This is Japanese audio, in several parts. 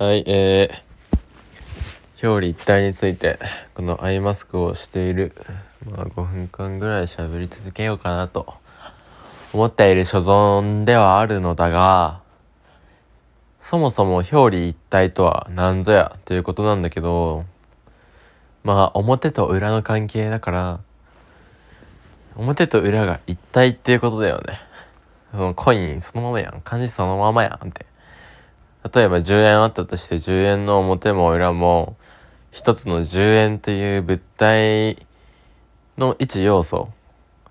はい、えー、表裏一体について、このアイマスクをしている、まあ5分間ぐらい喋り続けようかなと思っている所存ではあるのだが、そもそも表裏一体とは何ぞやということなんだけど、まあ表と裏の関係だから、表と裏が一体っていうことだよね。そのコインそのままやん。漢字そのままやんって。例えば10円あったとして10円の表も裏も一つの10円という物体の一要素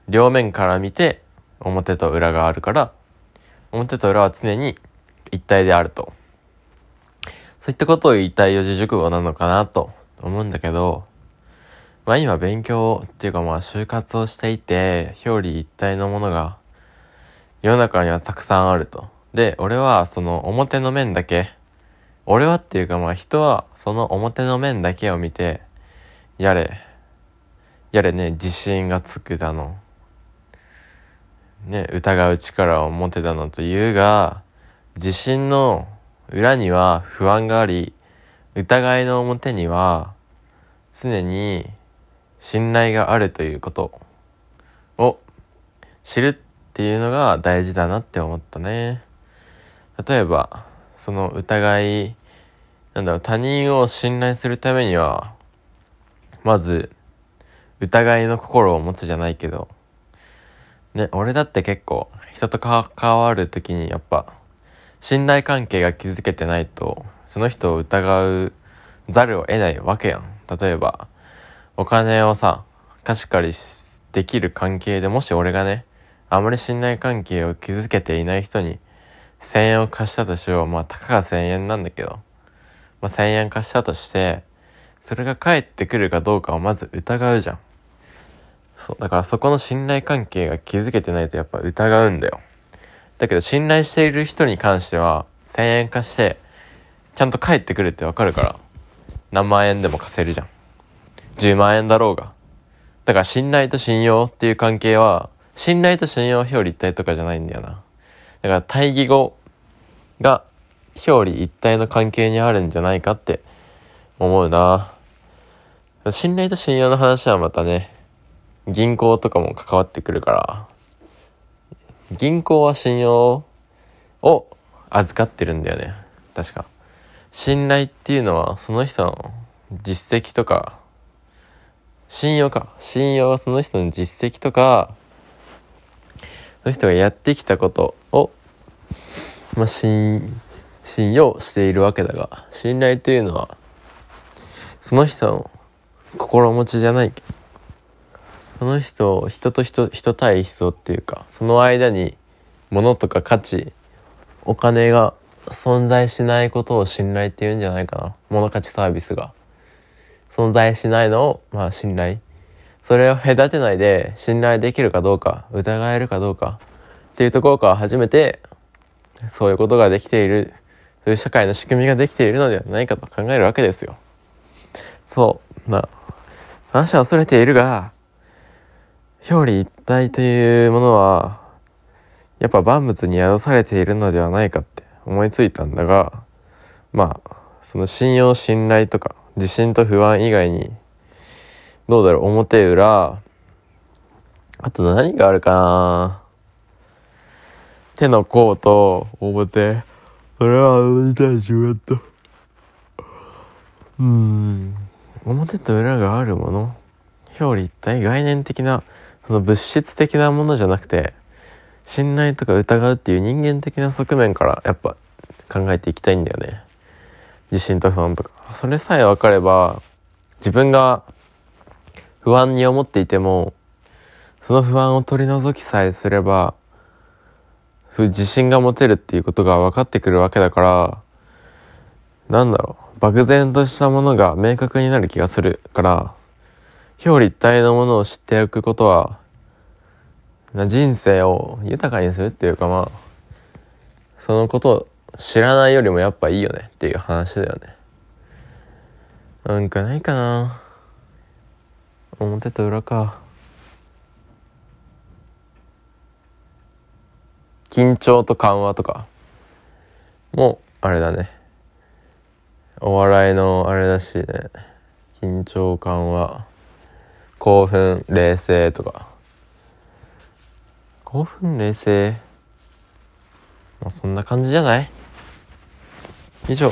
両面から見て表と裏があるから表と裏は常に一体であるとそういったことを言いたい四字熟語なのかなと思うんだけどまあ今勉強っていうかまあ就活をしていて表裏一体のものが世の中にはたくさんあると。で、俺はその表の面だけ、俺はっていうかまあ人はその表の面だけを見て、やれ、やれね、自信がつくだの、ね、疑う力を持てたのというが、自信の裏には不安があり、疑いの表には常に信頼があるということ。を知るっていうのが大事だなって思ったね。例えば、その疑い、なんだろう、他人を信頼するためには、まず、疑いの心を持つじゃないけど、ね、俺だって結構、人と関わるときにやっぱ、信頼関係が築けてないと、その人を疑うざるを得ないわけやん。例えば、お金をさ、貸し借りできる関係でもし俺がね、あまり信頼関係を築けていない人に1000円を貸したとしよう。まあ、たかが1000円なんだけど、まあ、1000円貸したとして、それが返ってくるかどうかをまず疑うじゃん。そう。だからそこの信頼関係が築けてないとやっぱ疑うんだよ。だけど信頼している人に関しては、1000円貸して、ちゃんと返ってくるってわかるから、何万円でも貸せるじゃん。10万円だろうが。だから信頼と信用っていう関係は、信頼と信用表裏一体とかじゃないんだよな。だから対義語が表裏一体の関係にあるんじゃないかって思うな。信頼と信用の話はまたね、銀行とかも関わってくるから、銀行は信用を預かってるんだよね。確か。信頼っていうのはその人の実績とか、信用か。信用はその人の実績とか、その人がやってきたことを、まあ、信、用しているわけだが、信頼というのは、その人の心持ちじゃない。その人、人と人、人対人っていうか、その間に物とか価値、お金が存在しないことを信頼って言うんじゃないかな。物価値サービスが。存在しないのを、まあ信頼。それを隔てないで信頼できるかどうか、疑えるかどうかっていうところから初めて、そういうことができている、そういう社会の仕組みができているのではないかと考えるわけですよ。そう、まあ、話は恐れているが、表裏一体というものは、やっぱ万物に宿されているのではないかって思いついたんだが、まあ、その信用信頼とか、自信と不安以外にどうだろう表裏。あと何があるかな手の甲と表。それは言いたい違った。うん。表と裏があるもの表裏一体概念的な、その物質的なものじゃなくて、信頼とか疑うっていう人間的な側面からやっぱ考えていきたいんだよね。自信と不安とか。それさえ分かれば、自分が不安に思っていても、その不安を取り除きさえすれば、自信が持てるっていうことが分かってくるわけだから、なんだろう、漠然としたものが明確になる気がするから、表裏一体のものを知っておくことは、人生を豊かにするっていうかまあ、そのことを知らないよりもやっぱいいよねっていう話だよね。なんかないかな。表と裏か。緊張と緩和とか。もあれだね。お笑いのあれだしね。緊張緩和。興奮冷静とか。興奮冷静？まあそんな感じじゃない？以上。